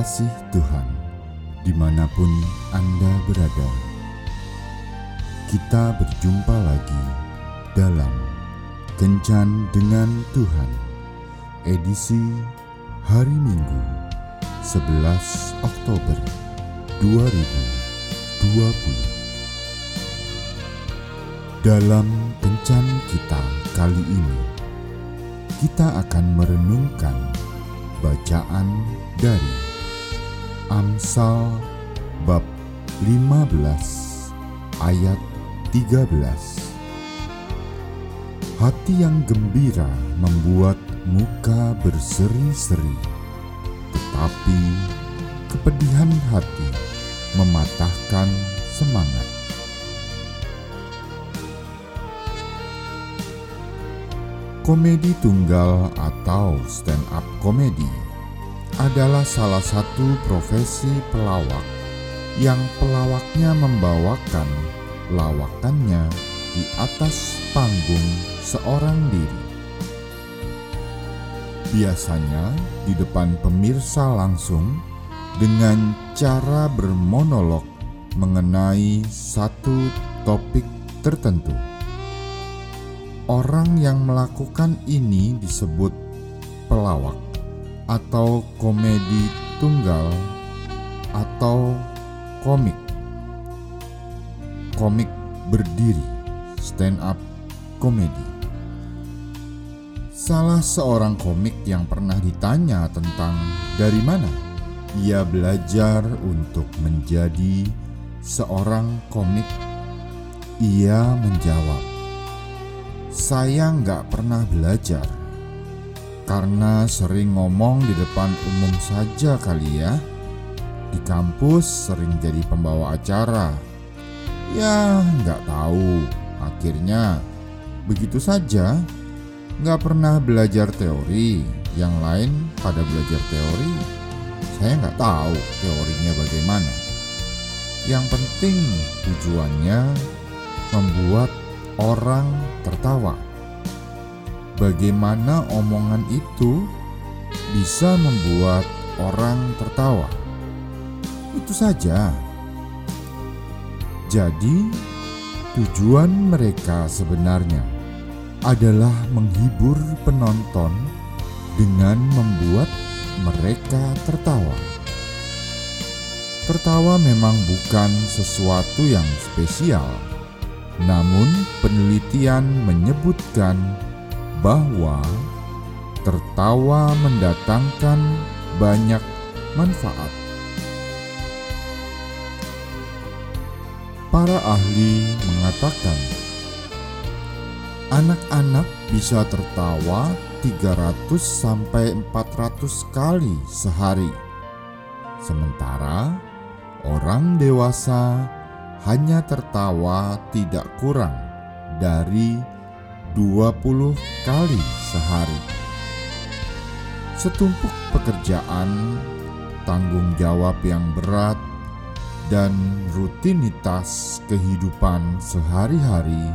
kasih Tuhan, di mana pun Anda berada, kita berjumpa lagi dalam Kencan dengan Tuhan, edisi hari Minggu 11 Oktober 2020. Dalam Kencan kita kali ini, kita akan merenungkan bacaan dari Amsal bab 15 ayat 13 Hati yang gembira membuat muka berseri-seri Tetapi kepedihan hati mematahkan semangat. Komedi tunggal atau stand up komedi adalah salah satu profesi pelawak yang pelawaknya membawakan lawakannya di atas panggung seorang diri. Biasanya di depan pemirsa langsung dengan cara bermonolog mengenai satu topik tertentu. Orang yang melakukan ini disebut pelawak atau komedi tunggal atau komik komik berdiri, stand up komedi. Salah seorang komik yang pernah ditanya tentang dari mana ia belajar untuk menjadi seorang komik, ia menjawab, "Saya nggak pernah belajar karena sering ngomong di depan umum saja kali ya. Di kampus sering jadi pembawa acara." Ya, nggak tahu. Akhirnya, begitu saja. Nggak pernah belajar teori. Yang lain pada belajar teori. Saya nggak tahu teorinya bagaimana. Yang penting tujuannya membuat orang tertawa. Bagaimana omongan itu bisa membuat orang tertawa? Itu saja. Jadi, tujuan mereka sebenarnya adalah menghibur penonton dengan membuat mereka tertawa. Tertawa memang bukan sesuatu yang spesial, namun penelitian menyebutkan bahwa tertawa mendatangkan banyak manfaat. Para ahli mengatakan anak-anak bisa tertawa 300 sampai 400 kali sehari. Sementara orang dewasa hanya tertawa tidak kurang dari 20 kali sehari. Setumpuk pekerjaan, tanggung jawab yang berat, dan rutinitas kehidupan sehari-hari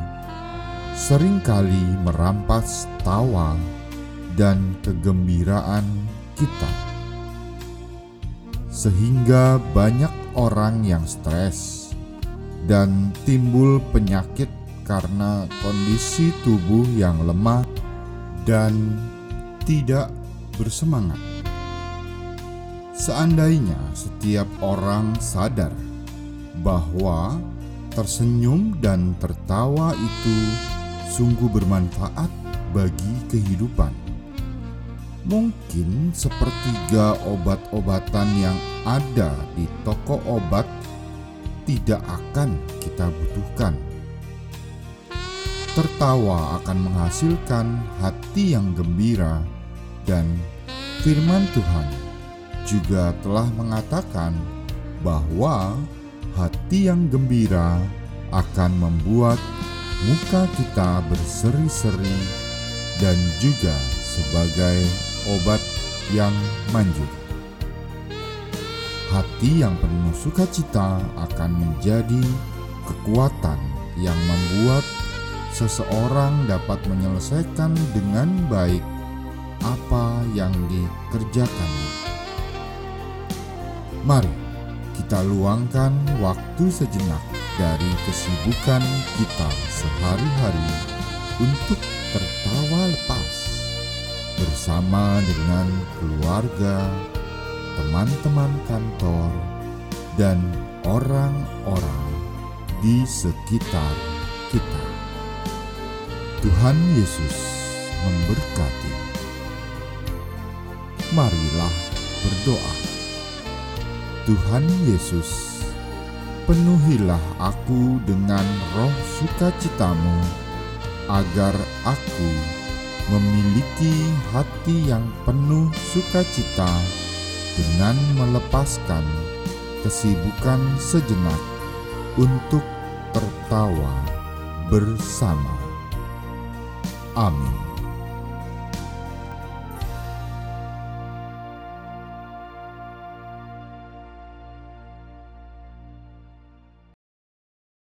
sering kali merampas tawa dan kegembiraan kita, sehingga banyak orang yang stres dan timbul penyakit karena kondisi tubuh yang lemah dan tidak bersemangat. Seandainya setiap orang sadar bahwa tersenyum dan tertawa itu sungguh bermanfaat bagi kehidupan. Mungkin sepertiga obat-obatan yang ada di toko obat tidak akan kita butuhkan. Tertawa akan menghasilkan hati yang gembira, dan firman Tuhan juga telah mengatakan bahwa hati yang gembira akan membuat muka kita berseri-seri dan juga sebagai obat yang manjur. Hati yang penuh sukacita akan menjadi kekuatan yang membuat seseorang dapat menyelesaikan dengan baik apa yang dikerjakannya. Mari kita luangkan waktu sejenak dari kesibukan kita sehari-hari untuk tertawa lepas bersama dengan keluarga, teman-teman kantor, dan orang-orang di sekitar kita. Tuhan Yesus memberkati. Marilah berdoa. Tuhan Yesus, penuhilah aku dengan roh sukacitamu, agar aku memiliki hati yang penuh sukacita dengan melepaskan kesibukan sejenak untuk tertawa bersama. Amin.